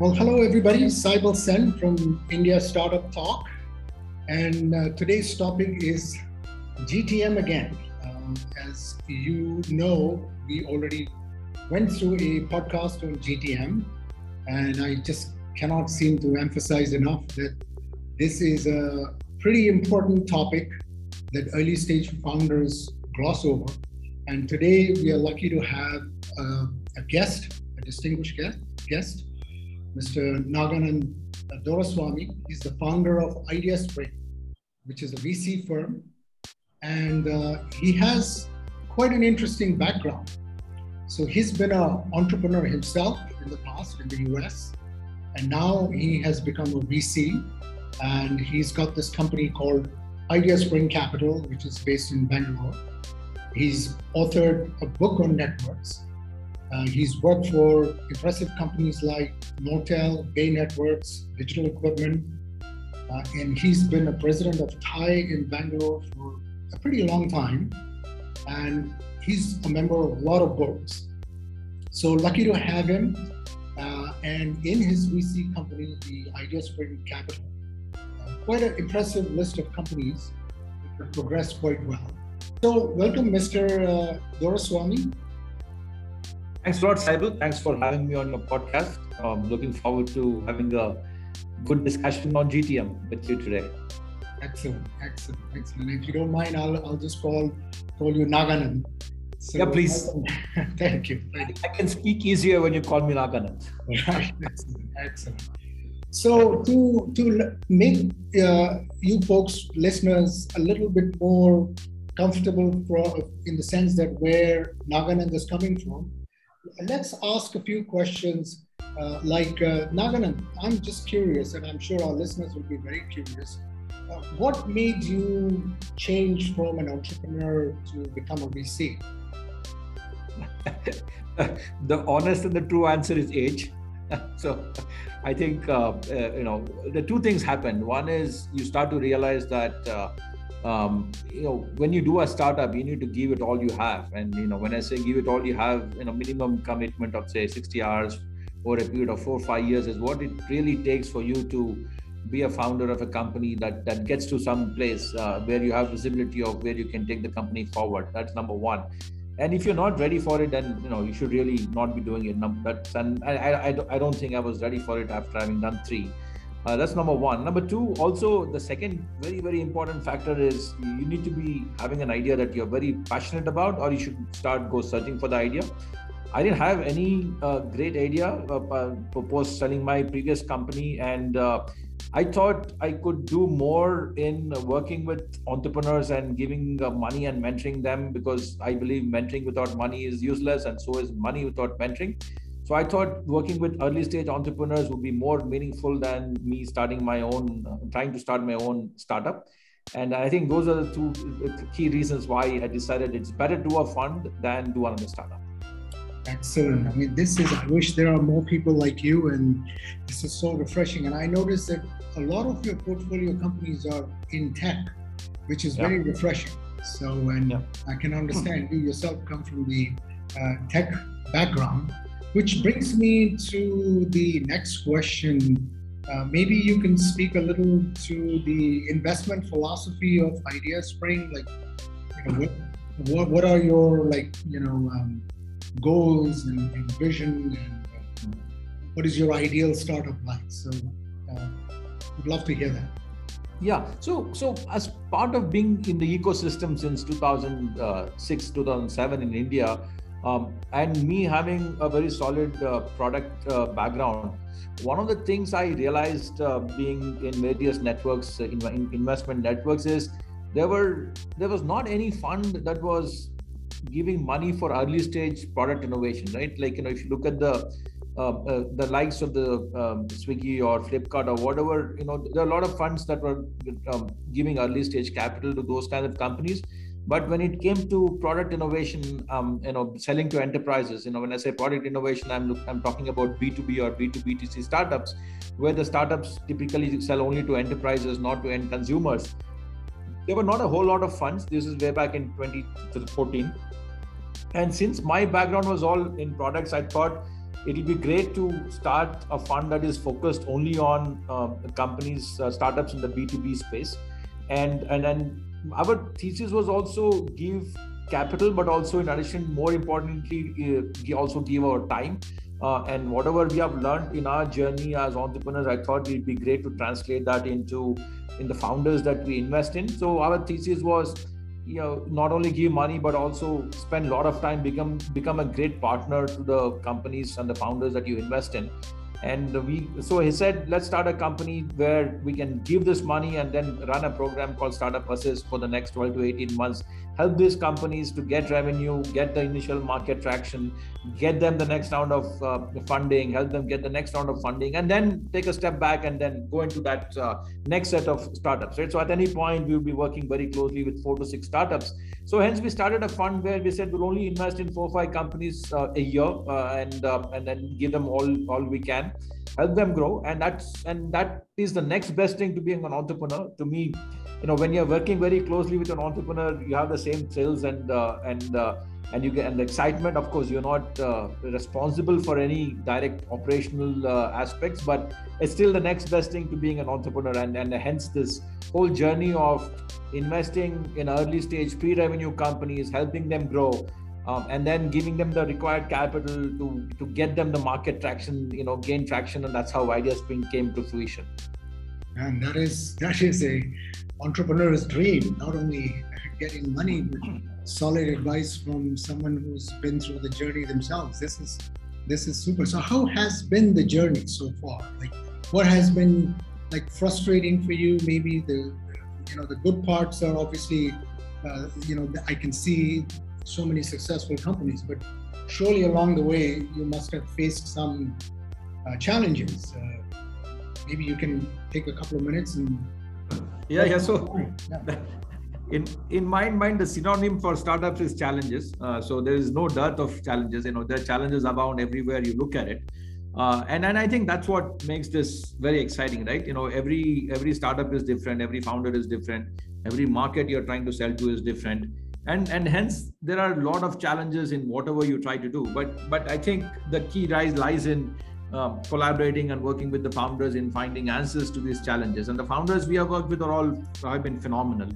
Well, hello everybody. Saibal Sen from India Startup Talk, and uh, today's topic is GTM again. Um, as you know, we already went through a podcast on GTM, and I just cannot seem to emphasize enough that this is a pretty important topic that early stage founders gloss over. And today we are lucky to have uh, a guest, a distinguished guest, guest Mr. Naganand Doraswamy. He's the founder of Idea Spring, which is a VC firm. And uh, he has quite an interesting background. So he's been an entrepreneur himself in the past in the US, and now he has become a VC. And he's got this company called Idea Spring Capital, which is based in Bangalore. He's authored a book on networks. Uh, he's worked for impressive companies like Nortel, Bay Networks, Digital Equipment, uh, and he's been a president of TiE in Bangalore for a pretty long time. And he's a member of a lot of boards. So lucky to have him. Uh, and in his VC company, the Idea Spring Capital, uh, quite an impressive list of companies that progressed quite well. So welcome, Mr. Uh, Doraswamy. Thanks a lot, Saibal. Thanks for having me on your podcast. Um, looking forward to having a good discussion on GTM with you today. Excellent, excellent, excellent. If you don't mind, I'll, I'll just call call you Naganand. So, yeah, please. thank you. I can speak easier when you call me Naganand. Right, excellent, excellent. So to to make uh, you folks listeners a little bit more comfortable for, in the sense that where Naganand is coming from, let's ask a few questions. Uh, like uh, Naganand, I'm just curious, and I'm sure our listeners will be very curious. Uh, what made you change from an entrepreneur to become a VC? the honest and the true answer is age. so I think uh, uh, you know the two things happen. One is you start to realize that uh, um, you know when you do a startup you need to give it all you have. And you know when i say give it all you have you know minimum commitment of say 60 hours over a period of four or five years is what it really takes for you to be a founder of a company that that gets to some place uh, where you have visibility of where you can take the company forward. That's number one. And if you're not ready for it then you know you should really not be doing it. That's and I, I, I don't think i was ready for it after having done three uh, that's number one. Number two, also the second very very important factor is you need to be having an idea that you're very passionate about, or you should start go searching for the idea. I didn't have any uh, great idea uh, post selling my previous company, and uh, I thought I could do more in working with entrepreneurs and giving uh, money and mentoring them because I believe mentoring without money is useless, and so is money without mentoring. So I thought working with early stage entrepreneurs would be more meaningful than me starting my own, uh, trying to start my own startup. And I think those are the two key reasons why I decided it's better to do a fund than do another startup. Excellent. I mean, this is, I wish there are more people like you, and this is so refreshing. And I noticed that a lot of your portfolio companies are in tech, which is yeah. very refreshing. So, and yeah. I can understand you yourself come from the uh, tech background. Which brings me to the next question. Uh, maybe you can speak a little to the investment philosophy of Idea Spring. Like, you know, what, what, what are your like, you know, um, goals and, and, vision, and uh, what is your ideal startup like? So, uh, would love to hear that. Yeah. So, so as part of being in the ecosystem since 2006, 2007 in India, um, and me having a very solid uh, product uh, background, one of the things I realized uh, being in various networks, uh, in, in investment networks, is there were there was not any fund that was giving money for early stage product innovation, right? Like you know, if you look at the uh, uh, the likes of the um, Swiggy or Flipkart or whatever, you know, there are a lot of funds that were um, giving early stage capital to those kind of companies but when it came to product innovation um, you know selling to enterprises you know when i say product innovation i'm i'm talking about b2b or b2b2c startups where the startups typically sell only to enterprises not to end consumers. There were not a whole lot of funds. This is way back in 2014 and since my background was all in products i thought it'll be great to start a fund that is focused only on uh, companies, uh, startups in the B2B space. And, and then our thesis was also give capital, but also in addition, more importantly, uh, also give our time. Uh, and whatever we have learned in our journey as entrepreneurs, I thought it'd be great to translate that into in the founders that we invest in. So our thesis was you know not only give money but also spend a lot of time become become a great partner to the companies and the founders that you invest in and we so he said let's start a company where we can give this money and then run a program called startup assist for the next 12 to 18 months help these companies to get revenue get the initial market traction get them the next round of uh, funding help them get the next round of funding and then take a step back and then go into that uh, next set of startups right? So at any point we will be working very closely with four to six startups. So hence we started a fund where we said we'll only invest in four or five companies uh, a year uh, and uh, and then give them all all we can help them grow. And that's and that is the next best thing to being an entrepreneur to me. You know when you're working very closely with an entrepreneur you have the same thrills and uh, and uh, and you get and the excitement of course you're not uh, responsible for any direct operational aspects but it's still the next best thing to being an entrepreneur. And and hence this whole journey of investing in early stage pre-revenue companies helping them grow um, and then giving them the required capital to to get them the market traction you know gain traction and that's how ideaspring came to fruition. And that is that is a entrepreneur's dream not only getting money but solid advice from someone who's been through the journey themselves this is this is super so how has been the journey so far like what has been like frustrating for you maybe the you know the good parts are obviously uh, you know i can see so many successful companies, but surely along the way you must have faced some uh, challenges. Uh, maybe you can take a couple of minutes and. Yeah, yeah. So, yeah. in in my mind, the synonym for startups is challenges. Uh, so there is no dearth of challenges. You know, there are challenges abound everywhere you look at it. Uh, and and I think that's what makes this very exciting, right? You know, every every startup is different, every founder is different, every market you're trying to sell to is different, and and hence there are a lot of challenges in whatever you try to do but but i think the key rise lies in uh, collaborating and working with the founders in finding answers to these challenges and the founders we have worked with are all have been phenomenal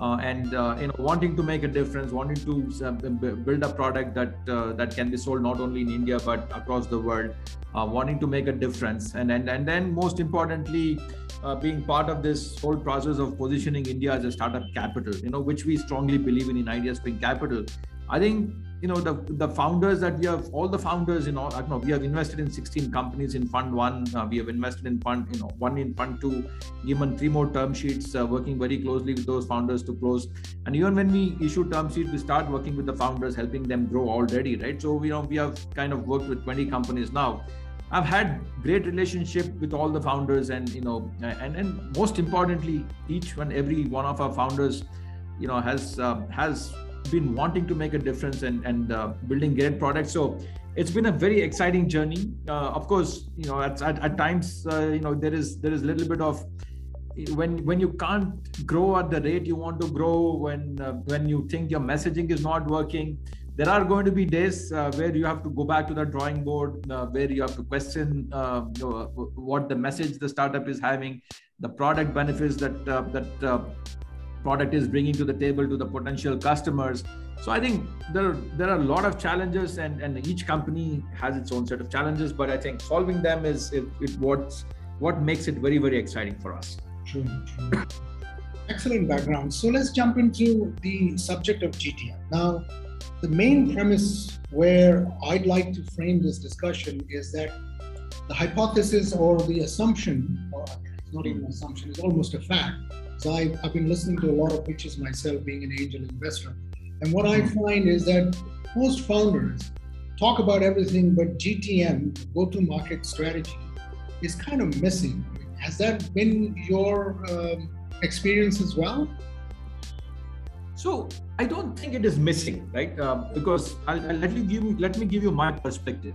and uh, you know wanting to make a difference wanting to uh, build a product that uh, that can be sold not only in india but across the world uh, wanting to make a difference and and, and then most importantly uh, being part of this whole process of positioning India as a startup capital, you know, which we strongly believe in in Ideaspring Capital. I think you know the the founders that we have all the founders you know I don't know we have invested in 16 companies in fund one. Uh, we have invested in fund you know one in fund two given three more term sheets uh, working very closely with those founders to close. And even when we issue term sheets we start working with the founders helping them grow already right? So you know we have kind of worked with 20 companies now. I've had great relationship with all the founders, and you know, and and most importantly, each and every one of our founders, you know, has uh, has been wanting to make a difference and and uh, building great products. So it's been a very exciting journey. Uh, of course, you know, at at, at times, uh, you know, there is there is a little bit of when when you can't grow at the rate you want to grow when uh, when you think your messaging is not working there are going to be days uh, where you have to go back to the drawing board uh, where you have to question uh, what the message the startup is having the product benefits that uh, that uh, product is bringing to the table to the potential customers so i think there there are a lot of challenges and and each company has its own set of challenges but i think solving them is it, it what's what makes it very very exciting for us true, true. excellent background so let's jump into the subject of gtm now the main premise where I'd like to frame this discussion is that the hypothesis or the assumption, or it's not even an assumption, it's almost a fact. So I've, I've been listening to a lot of pitches myself, being an angel investor. And what I find is that most founders talk about everything, but GTM, go to market strategy, is kind of missing. Has that been your um, experience as well? So I don't think it is missing, right? Um, because I'll, I'll, let me give you, let me give you my perspective.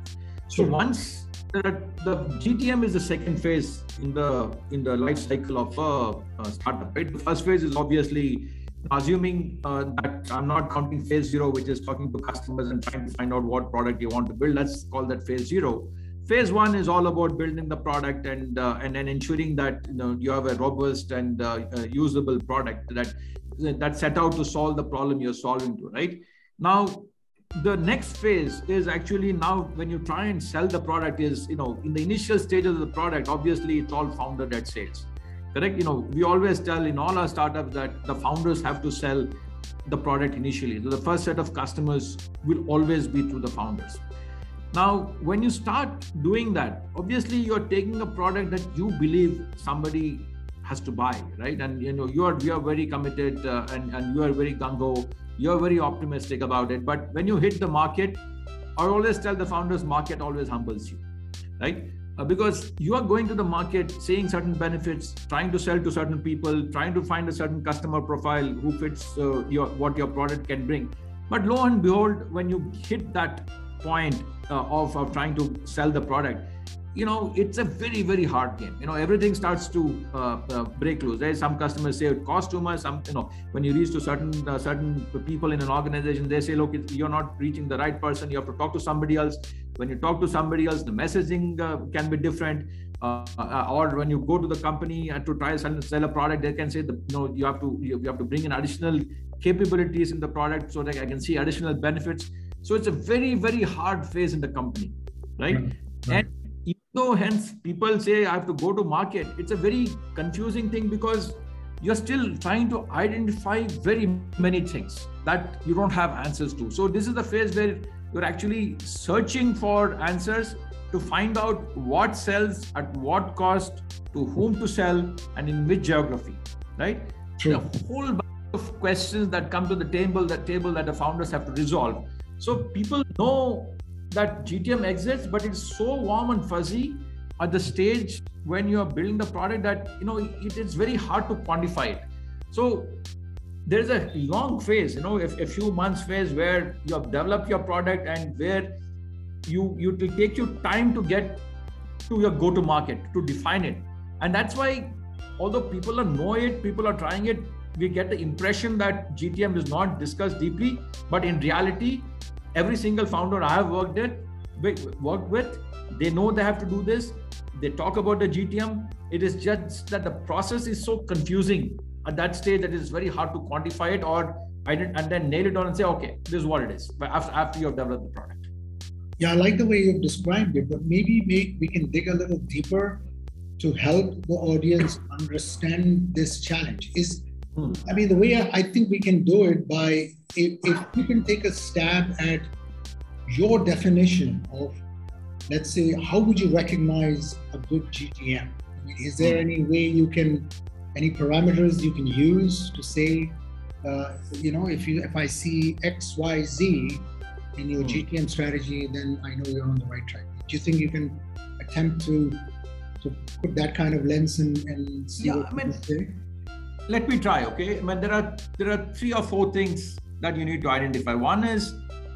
So once the, the, GTM is the second phase in the in the life cycle of a, a startup, right? The first phase is obviously assuming uh, that I'm not counting phase zero, which is talking to customers and trying to find out what product you want to build. Let's call that phase zero. Phase one is all about building the product and uh, and then ensuring that you know you have a robust and uh, uh usable product that that set out to solve the problem you're solving to. Right now, the next phase is actually now when you try and sell the product is you know in the initial stages of the product obviously it's all founder led sales. Correct? You know we always tell in all our startups that the founders have to sell the product initially. So the first set of customers will always be through the founders. Now when you start doing that obviously you're taking a product that you believe somebody has to buy right? And you know you are you are very committed uh, and and you are very gung-ho you're very optimistic about it but when you hit the market i always tell the founders market always humbles you right? Uh, because you are going to the market saying certain benefits trying to sell to certain people trying to find a certain customer profile who fits uh, your what your product can bring. But lo and behold when you hit that point uh, of, of trying to sell the product you know it's a very very hard game. You know everything starts to uh, uh, break loose right? Some customers say it costs too much. Some you know when you reach to certain uh, certain people in an organization they say look you're not reaching the right person. You have to talk to somebody else. When you talk to somebody else the messaging uh, can be different. Uh, uh, or when you go to the company and to try to sell a product they can say the, you know you have to you have to bring in additional capabilities in the product so that i can see additional benefits. So it's a very very hard phase in the company right, right. and so hence people say I have to go to market. It's a very confusing thing because you're still trying to identify very many things that you don't have answers to. So this is the phase where you're actually searching for answers to find out what sells at what cost, to whom to sell, and in which geography, right? True. A whole bunch of questions that come to the table, that table that the founders have to resolve. So people know that GTM exists, but it's so warm and fuzzy at the stage when you are building the product that you know it is very hard to quantify it. So there's a long phase, you know, a, a few months phase where you have developed your product and where you you will take you time to get to your go to market to define it, and that's why although people are know it, people are trying it, we get the impression that GTM is not discussed deeply, but in reality, every single founder I have worked at worked with, they know they have to do this. They talk about the GTM. It is just that the process is so confusing at that stage that it's very hard to quantify it or I didn't and then nail it down and say, okay, this is what it is. But after, after you have developed the product. Yeah, I like the way you've described it, but maybe we, we can dig a little deeper to help the audience understand this challenge. Is Hmm. I mean, the way I, think we can do it by if, if you can take a stab at your definition of, let's say, how would you recognize a good GTM? I mean, is there hmm. any way you can, any parameters you can use to say, uh, you know, if you if I see X Y Z in your hmm. GTM strategy, then I know you're on the right track. Do you think you can attempt to to put that kind of lens and, and see yeah, what I mean, say? Let me try okay? I mean, there are there are three or four things that you need to identify. One is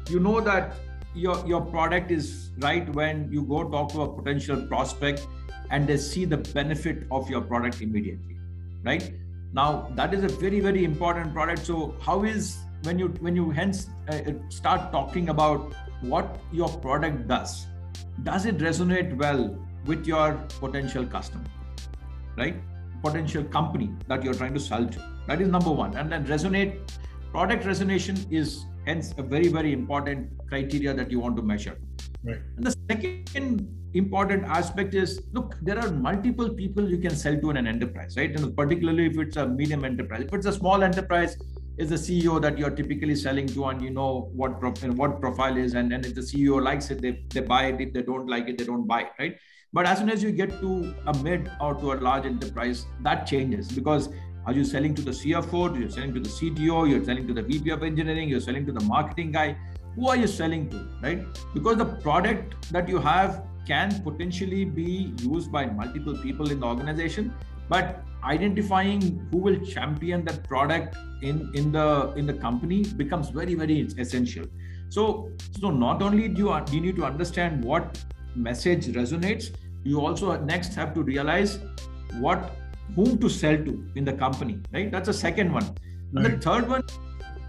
you know that your your product is right when you go talk to a potential prospect and they see the benefit of your product immediately right? Now that is a very very important product. So how is when you when you hence uh, start talking about what your product does does it resonate well with your potential customer right potential company that you're trying to sell to. That is number one. And then resonate, product resonation is hence a very, very important criteria that you want to measure. Right. And the second important aspect is look, there are multiple people you can sell to in an enterprise, right? And particularly if it's a medium enterprise. If it's a small enterprise, is the CEO that you're typically selling to, and you know what prof- what profile is, and then if the CEO likes it, they, they buy it. If they don't like it, they don't buy it, right? But as soon as you get to a mid or to a large enterprise, that changes because are you selling to the CFO? You're selling to the CTO? You're selling to the VP of engineering? You're selling to the marketing guy? Who are you selling to, right? Because the product that you have can potentially be used by multiple people in the organization, but identifying who will champion that product in in the in the company becomes very very essential. So so not only do you you need to understand what message resonates, you also next have to realize what whom to sell to in the company right that's the second one Right. And the third one,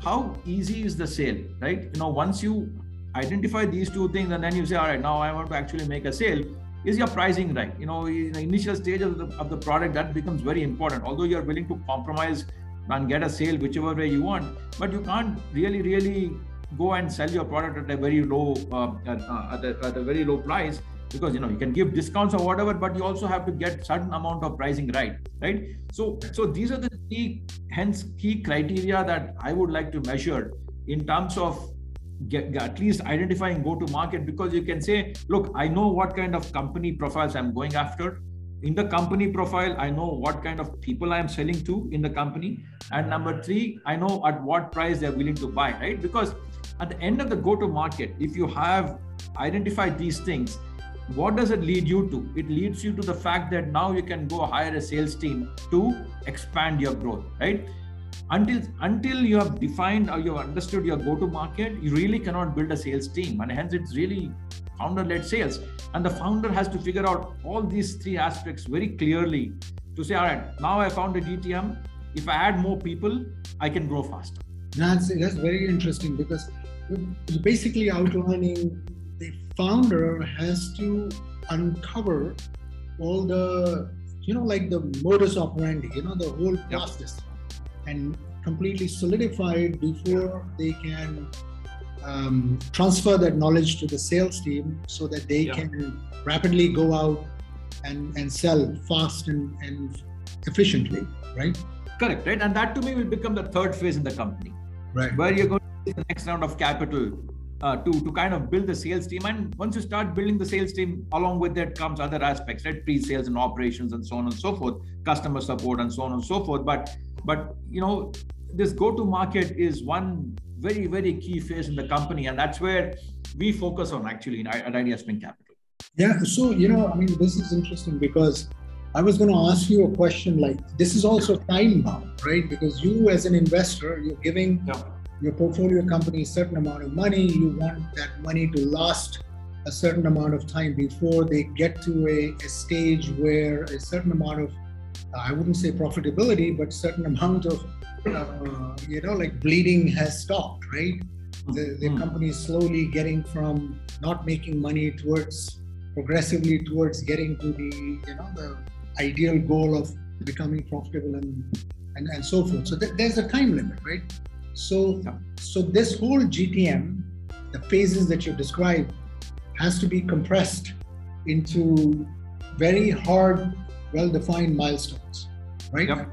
how easy is the sale, right? You know, once you identify these two things and then you say, all right, now I want to actually make a sale, is your pricing right? You know, in the initial stage of the, of the product, that becomes very important. Although you're willing to compromise and get a sale whichever way you want, but you can't really, really go and sell your product at a very low uh, at, uh, at, a, at a very low price because you know you can give discounts or whatever but you also have to get certain amount of pricing right right? So so these are the key hence key criteria that i would like to measure in terms of get, at least identifying go to market. Because you can say look i know what kind of company profiles i'm going after. In the company profile i know what kind of people i am selling to in the company. And number 3 i know at what price they're willing to buy right? Because at the end of the go to market if you have identified these things what does it lead you to? It leads you to the fact that now you can go hire a sales team to expand your growth right? Until until you have defined or you have understood your go to market you really cannot build a sales team. And hence it's really founder led sales. And the founder has to figure out all these three aspects very clearly to say all right now i found a gtm if i add more people i can grow faster. That's that's very interesting because you're basically outlining the founder has to uncover all the you know like the modus operandi you know the whole process and completely solidify it before they can um, transfer that knowledge to the sales team so that they yeah. can rapidly go out and, and sell fast and, and efficiently, right? Correct, right? And that to me will become the third phase in the company. Right. Where you're going to the next round of capital uh, to, to kind of build the sales team. And once you start building the sales team, along with that comes other aspects, right? Pre-sales and operations and so on and so forth, customer support and so on and so forth. But but you know, this go-to-market is one very, very key phase in the company. And that's where we focus on actually at Idea Spring Capital. Yeah. So, you know, I mean, this is interesting because I was going to ask you a question like this is also time bound, right? Because you, as an investor, you're giving yeah. Your portfolio company a certain amount of money. You want that money to last a certain amount of time before they get to a, a stage where a certain amount of, I wouldn't say profitability, but certain amount of uh, you know, like bleeding has stopped, right? The, the mm. company is slowly getting from not making money towards progressively towards getting to the, you know, the ideal goal of becoming profitable and and, and so forth. So th- there's a time limit, right? So yeah. so this whole GTM, the phases that you described, has to be compressed into very hard, well-defined milestones, right? Yep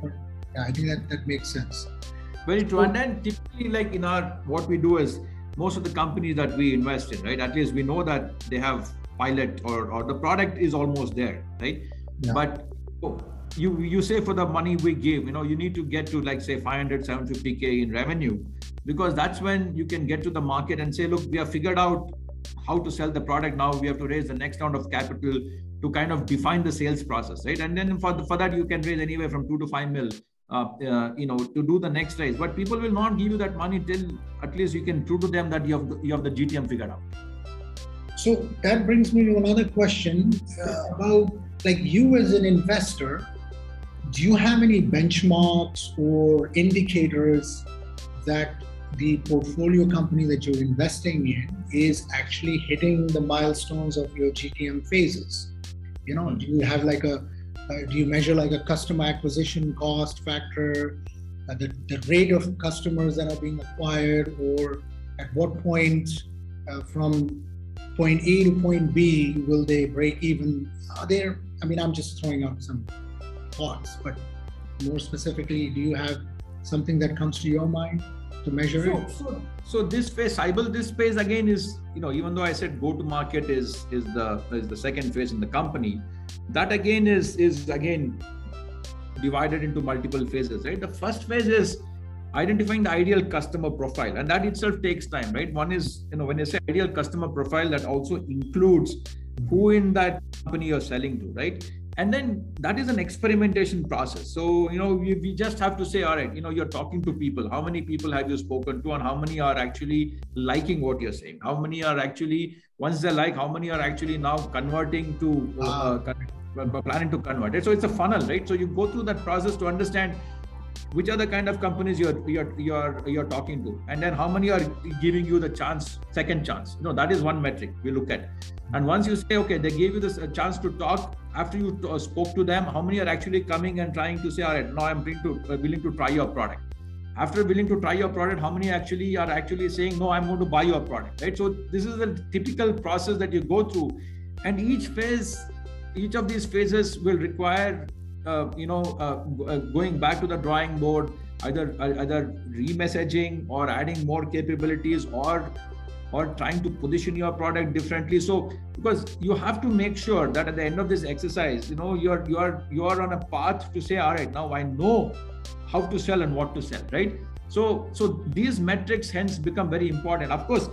yeah, I think that that makes sense. Very true. And then typically, like in our what we do is most of the companies that we invest in, right? At least we know that they have pilot or or the product is almost there, right? Yeah. But oh, you you say for the money we give, you know, you need to get to like say 500, 750k in revenue, because that's when you can get to the market and say, look, we have figured out how to sell the product. Now we have to raise the next round of capital to kind of define the sales process, right? And then for the, for that you can raise anywhere from two to five mil uh, uh, you know to do the next raise but people will not give you that money till at least you can prove to them that you have the, you have the gtm figured out so that brings me to another question uh, about like you as an investor do you have any benchmarks or indicators that the portfolio company that you're investing in is actually hitting the milestones of your gtm phases you know do you have like a uh, do you measure like a customer acquisition cost factor, uh, the, the rate of customers that are being acquired, or at what point uh, from point A to point B will they break even? Are there, I mean, I'm just throwing out some thoughts, but more specifically, do you have something that comes to your mind to measure so, it? So, so this phase, Saibal, this phase again is, you know, even though I said go to market is is the is the second phase in the company, that again is is again divided into multiple phases right? The first phase is identifying the ideal customer profile and that itself takes time right? One is you know when you say ideal customer profile that also includes who in that company you're selling to right and then that is an experimentation process. So you know we, we just have to say all right you know you're talking to people. How many people have you spoken to? And how many are actually liking what you're saying? How many are actually once they like how many are actually now converting to uh, uh, planning to convert? It. So it's a funnel, right? So you go through that process to understand which are the kind of companies you're you're you're you're talking to? And then how many are giving you the chance second chance? Know that is one metric we look at. And once you say okay they gave you this chance to talk after you t- uh, spoke to them how many are actually coming and trying to say all right now i'm willing to uh, willing to try your product. After willing to try your product how many actually are actually saying no i'm going to buy your product right? So this is the typical process that you go through. And each phase each of these phases will require uh, you know uh, uh going back to the drawing board either uh, either remessaging or adding more capabilities or or trying to position your product differently. So because you have to make sure that at the end of this exercise you know you're you're you're on a path to say all right now i know how to sell and what to sell right? So so these metrics hence become very important. Of course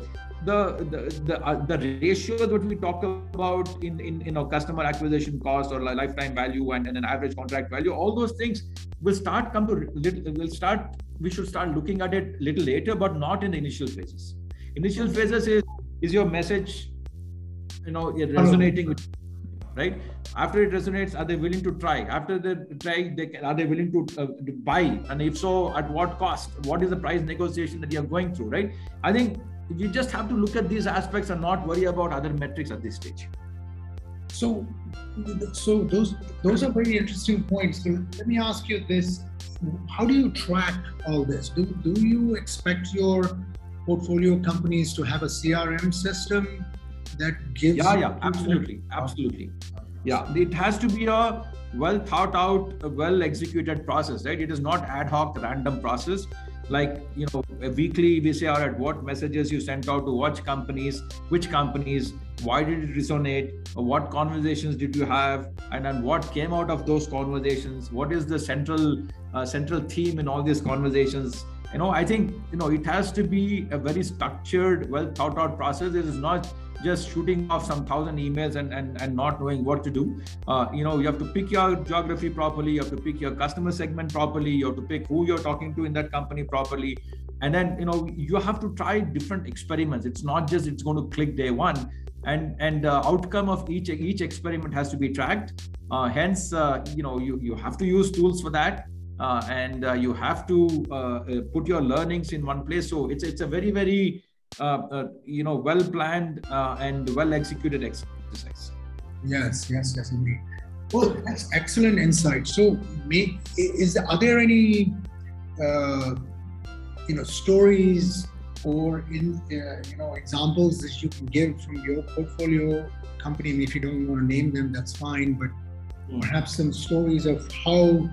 the the the, uh, the ratio that we talk about in, in you know customer acquisition cost or lifetime value and, and an average contract value all those things will start come to will start we should start looking at it little later but not in the initial phases. Initial phases is is your message you know resonating with right? After it resonates are they willing to try? After they try they can, are they willing to uh, buy? And if so at what cost? What is the price negotiation that you're going through right? I think you just have to look at these aspects and not worry about other metrics at this stage. So so those those are very interesting points. So let me ask you this. How do you track all this? Do, do you expect your portfolio companies to have a crm system that gives yeah yeah absolutely absolutely. Yeah it has to be a well thought out well executed process right? It is not ad hoc random process like you know weekly we say all right what messages you sent out to watch companies? Which companies? Why did it resonate? What conversations did you have? And then what came out of those conversations? What is the central uh, central theme in all these conversations you know i think you know it has to be a very structured well thought out process it is not just shooting off some thousand emails and, and, and not knowing what to do. Uh, you know, you have to pick your geography properly, you have to pick your customer segment properly, you have to pick who you're talking to in that company properly. And then, you know, you have to try different experiments. It's not just it's going to click day one. And and the outcome of each each experiment has to be tracked. Uh, hence, uh, you know, you, you have to use tools for that. Uh, and uh, you have to uh, put your learnings in one place. So it's it's a very very uh, uh, you know well planned uh, and well executed exercise yes yes yes indeed well that's excellent insight so may, is are there any uh, you know stories or in uh, you know examples that you can give from your portfolio company and if you don't want to name them that's fine but mm. perhaps some stories of how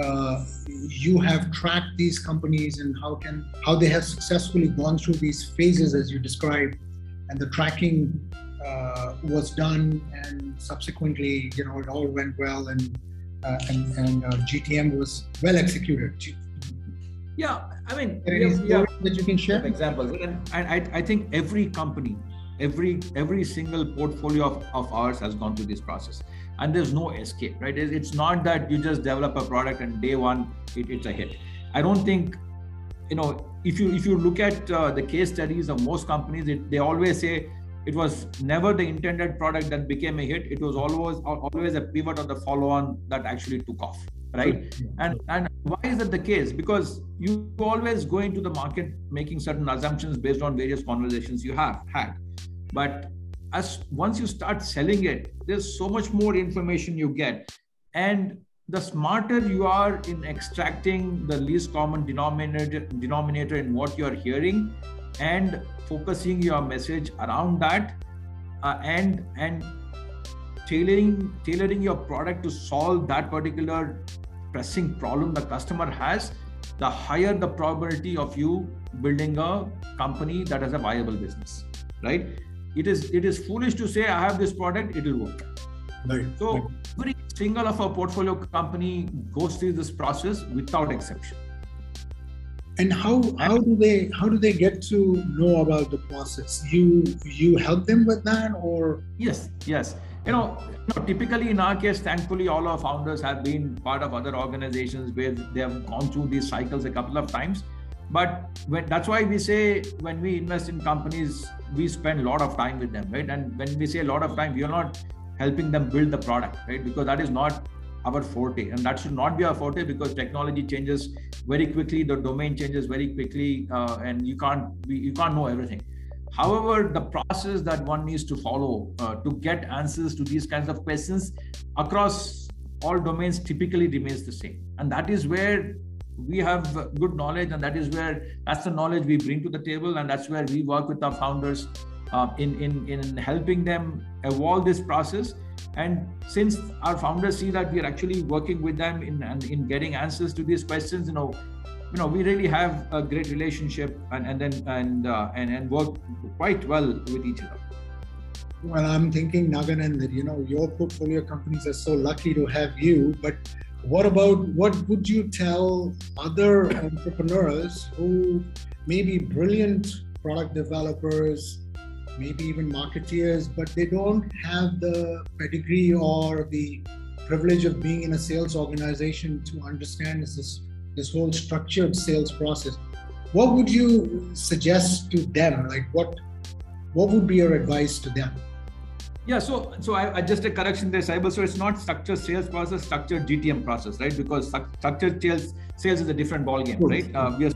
uh, you have tracked these companies and how can how they have successfully gone through these phases as you described and the tracking uh, was done and subsequently you know it all went well and uh, and, and uh, gtm was well executed. Yeah i mean yeah, that you can share? Examples. And I, I think every company every every single portfolio of, of ours has gone through this process and there's no escape right? It's not that you just develop a product and day one it, it's a hit. I don't think you know if you if you look at uh, the case studies of most companies it, they always say it was never the intended product that became a hit. It was always always a pivot or the follow on that actually took off right? And and why is that the case? Because you always go into the market making certain assumptions based on various conversations you have had. But as once you start selling it there's so much more information you get. And the smarter you are in extracting the least common denominator denominator in what you're hearing and focusing your message around that uh, and and tailoring tailoring your product to solve that particular pressing problem the customer has the higher the probability of you building a company that has a viable business right it is it is foolish to say i have this product it will work. Right so right. every single of our portfolio company goes through this process without exception. And how how do they how do they get to know about the process? You you help them with that or? Yes yes. You know, you know, typically in our case, thankfully, all our founders have been part of other organizations where they have gone through these cycles a couple of times. But when, that's why we say when we invest in companies, we spend a lot of time with them, right? And when we say a lot of time, we are not helping them build the product, right? Because that is not our forte and that should not be our forte because technology changes very quickly the domain changes very quickly uh, and you can't you can't know everything however the process that one needs to follow uh, to get answers to these kinds of questions across all domains typically remains the same and that is where we have good knowledge and that is where that's the knowledge we bring to the table and that's where we work with our founders uh, in, in, in helping them evolve this process. And since our founders see that we are actually working with them in, in getting answers to these questions, you know, you know, we really have a great relationship and, and then and, uh, and and work quite well with each other. Well, I'm thinking, Naganand, that you know your portfolio companies are so lucky to have you. But what about what would you tell other entrepreneurs who may be brilliant product developers, maybe even marketeers, but they don't have the pedigree or the privilege of being in a sales organization to understand this this whole structured sales process. What would you suggest to them? Like what what would be your advice to them? Yeah, so so I, I just a correction there, Saibal. So it's not structured sales process, structured GTM process, right? Because structured sales sales is a different ballgame, right? Uh, we are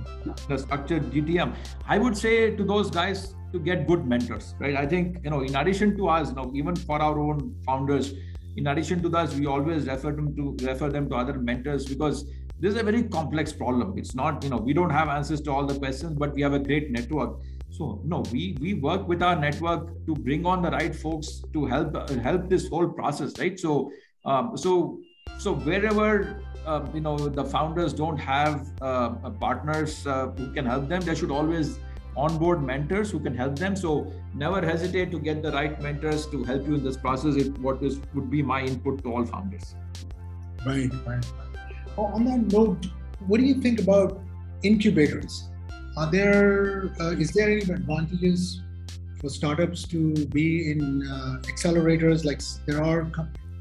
the structured GTM. I would say to those guys, to get good mentors, right? I think, you know, in addition to us, you know, even for our own founders, in addition to us, we always refer them to refer them to other mentors because this is a very complex problem. It's not, you know, we don't have answers to all the questions, but we have a great network. So no, we we work with our network to bring on the right folks to help help this whole process, right? So um, so so wherever uh, you know the founders don't have uh, partners uh, who can help them, they should always onboard mentors who can help them. So never hesitate to get the right mentors to help you in this process. It what is would be my input to all founders. Right, right. Oh, on that note, what do you think about incubators? Are there uh, is there any advantages for startups to be in uh, accelerators? Like there are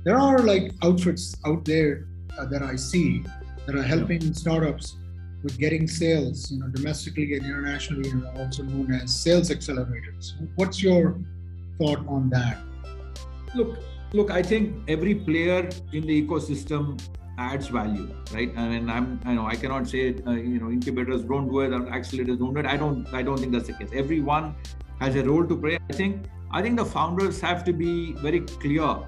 there are like outfits out there uh, that I see that are helping yeah. startups with getting sales, you know, domestically and internationally, and also known as sales accelerators. What's your thought on that? Look, look, I think every player in the ecosystem adds value, right? I mean, I'm, I know I cannot say, uh, you know, incubators don't do it or accelerators don't do it. I don't, I don't think that's the case. Everyone has a role to play. I think, I think the founders have to be very clear,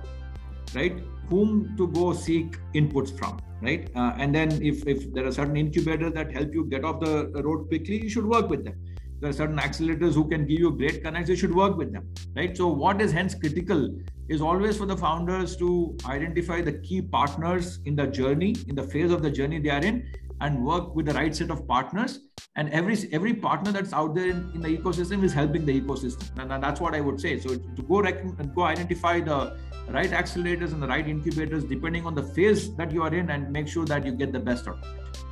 right? Whom to go seek inputs from right? Uh, and then if, if there are certain incubators that help you get off the road quickly, you should work with them. There are certain accelerators who can give you great connects, you should work with them, right? So what is hence critical is always for the founders to identify the key partners in the journey, in the phase of the journey they are in, and work with the right set of partners. And every every partner that's out there in, in the ecosystem is helping the ecosystem, and, and that's what I would say. So to go rec- go identify the right accelerators and the right incubators depending on the phase that you are in and make sure that you get the best out of it.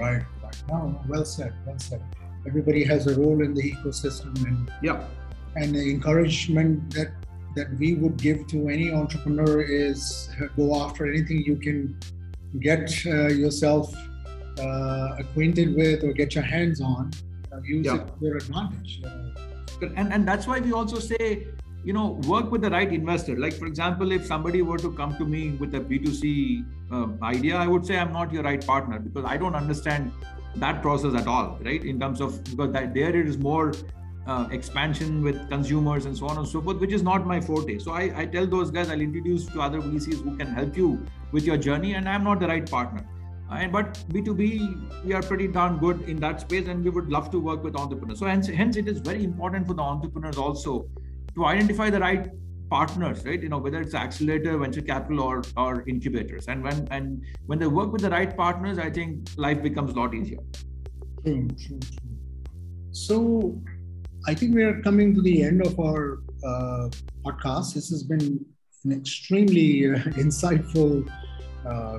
Right, right. Well said, well said. Everybody has a role in the ecosystem and yeah. And the encouragement that that we would give to any entrepreneur is uh, go after anything you can get uh, yourself uh, acquainted with or get your hands on. Uh, use yeah. it to your advantage. and and that's why we also say you know work with the right investor like for example if somebody were to come to me with a b2c um, idea i would say i'm not your right partner because i don't understand that process at all right? In terms of because that there it is more uh, expansion with consumers and so on and so forth which is not my forte. So I, I tell those guys i'll introduce to other vcs who can help you with your journey and i'm not the right partner. And but b2b we are pretty darn good in that space and we would love to work with entrepreneurs. So hence, hence it is very important for the entrepreneurs also to identify the right partners right? You know whether it's accelerator venture capital or or incubators. And when and when they work with the right partners i think life becomes a lot easier. True, true, true. so i think we are coming to the end of our uh, podcast. This has been an extremely uh, insightful uh,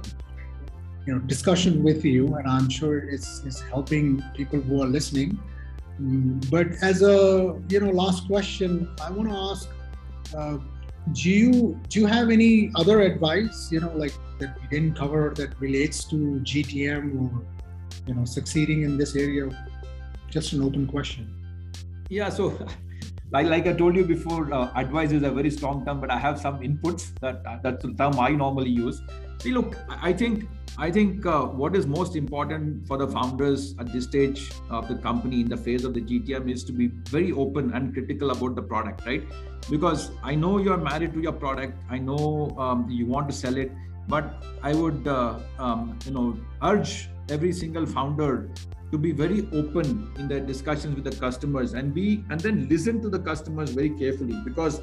you know discussion with you and i'm sure it's, it's helping people who are listening. But as a you know last question, I want to ask: uh, Do you do you have any other advice? You know, like that we didn't cover that relates to GTM or you know succeeding in this area? Just an open question. Yeah. So. like, like I told you before, uh, advice is a very strong term, but I have some inputs that that's the term I normally use. See, look, I think I think uh, what is most important for the founders at this stage of the company in the phase of the GTM is to be very open and critical about the product, right? Because I know you are married to your product, I know um, you want to sell it, but I would, uh, um, you know, urge every single founder to be very open in their discussions with the customers and be and then listen to the customers very carefully. Because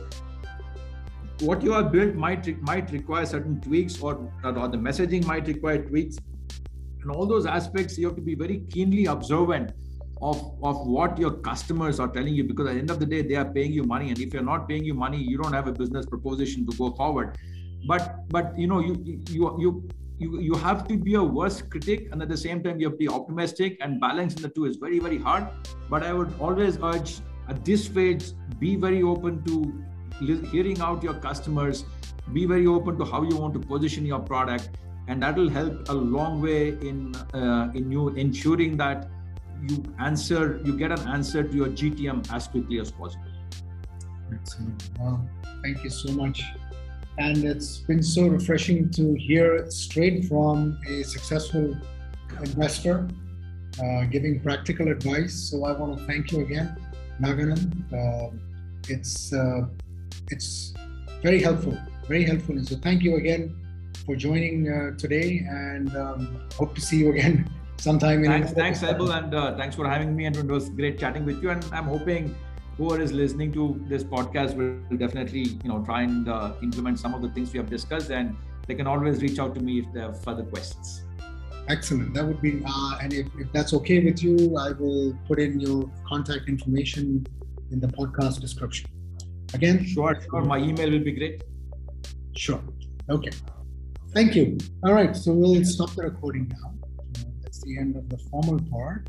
what you have built might might require certain tweaks or, or the messaging might require tweaks. And all those aspects you have to be very keenly observant of of what your customers are telling you because at the end of the day they are paying you money. And if you're not paying you money you don't have a business proposition to go forward. But but you know you you you you, you have to be a worst critic and at the same time you have to be optimistic. And balancing the two is very very hard. But i would always urge at this stage be very open to hearing out your customers be very open to how you want to position your product and that will help a long way in uh, in you ensuring that you answer you get an answer to your gtm as quickly as possible. Excellent. Wow thank you so much. And it's been so refreshing to hear straight from a successful investor uh, giving practical advice. So i want to thank you again Naganand. Uh, it's uh, it's very helpful, very helpful. And so thank you again for joining uh, today and um, hope to see you again sometime. In thanks, thanks, Saibal, and uh, thanks for having me. And it was great chatting with you. And I'm hoping whoever is listening to this podcast will definitely, you know, try and uh, implement some of the things we have discussed. And they can always reach out to me if they have further questions. Excellent. That would be, uh, and if, if that's okay with you, I will put in your contact information in the podcast description. Again? Sure, sure. My email will be great. Sure. Okay. Thank you. All right. So we'll stop the recording now. Uh, that's the end of the formal part.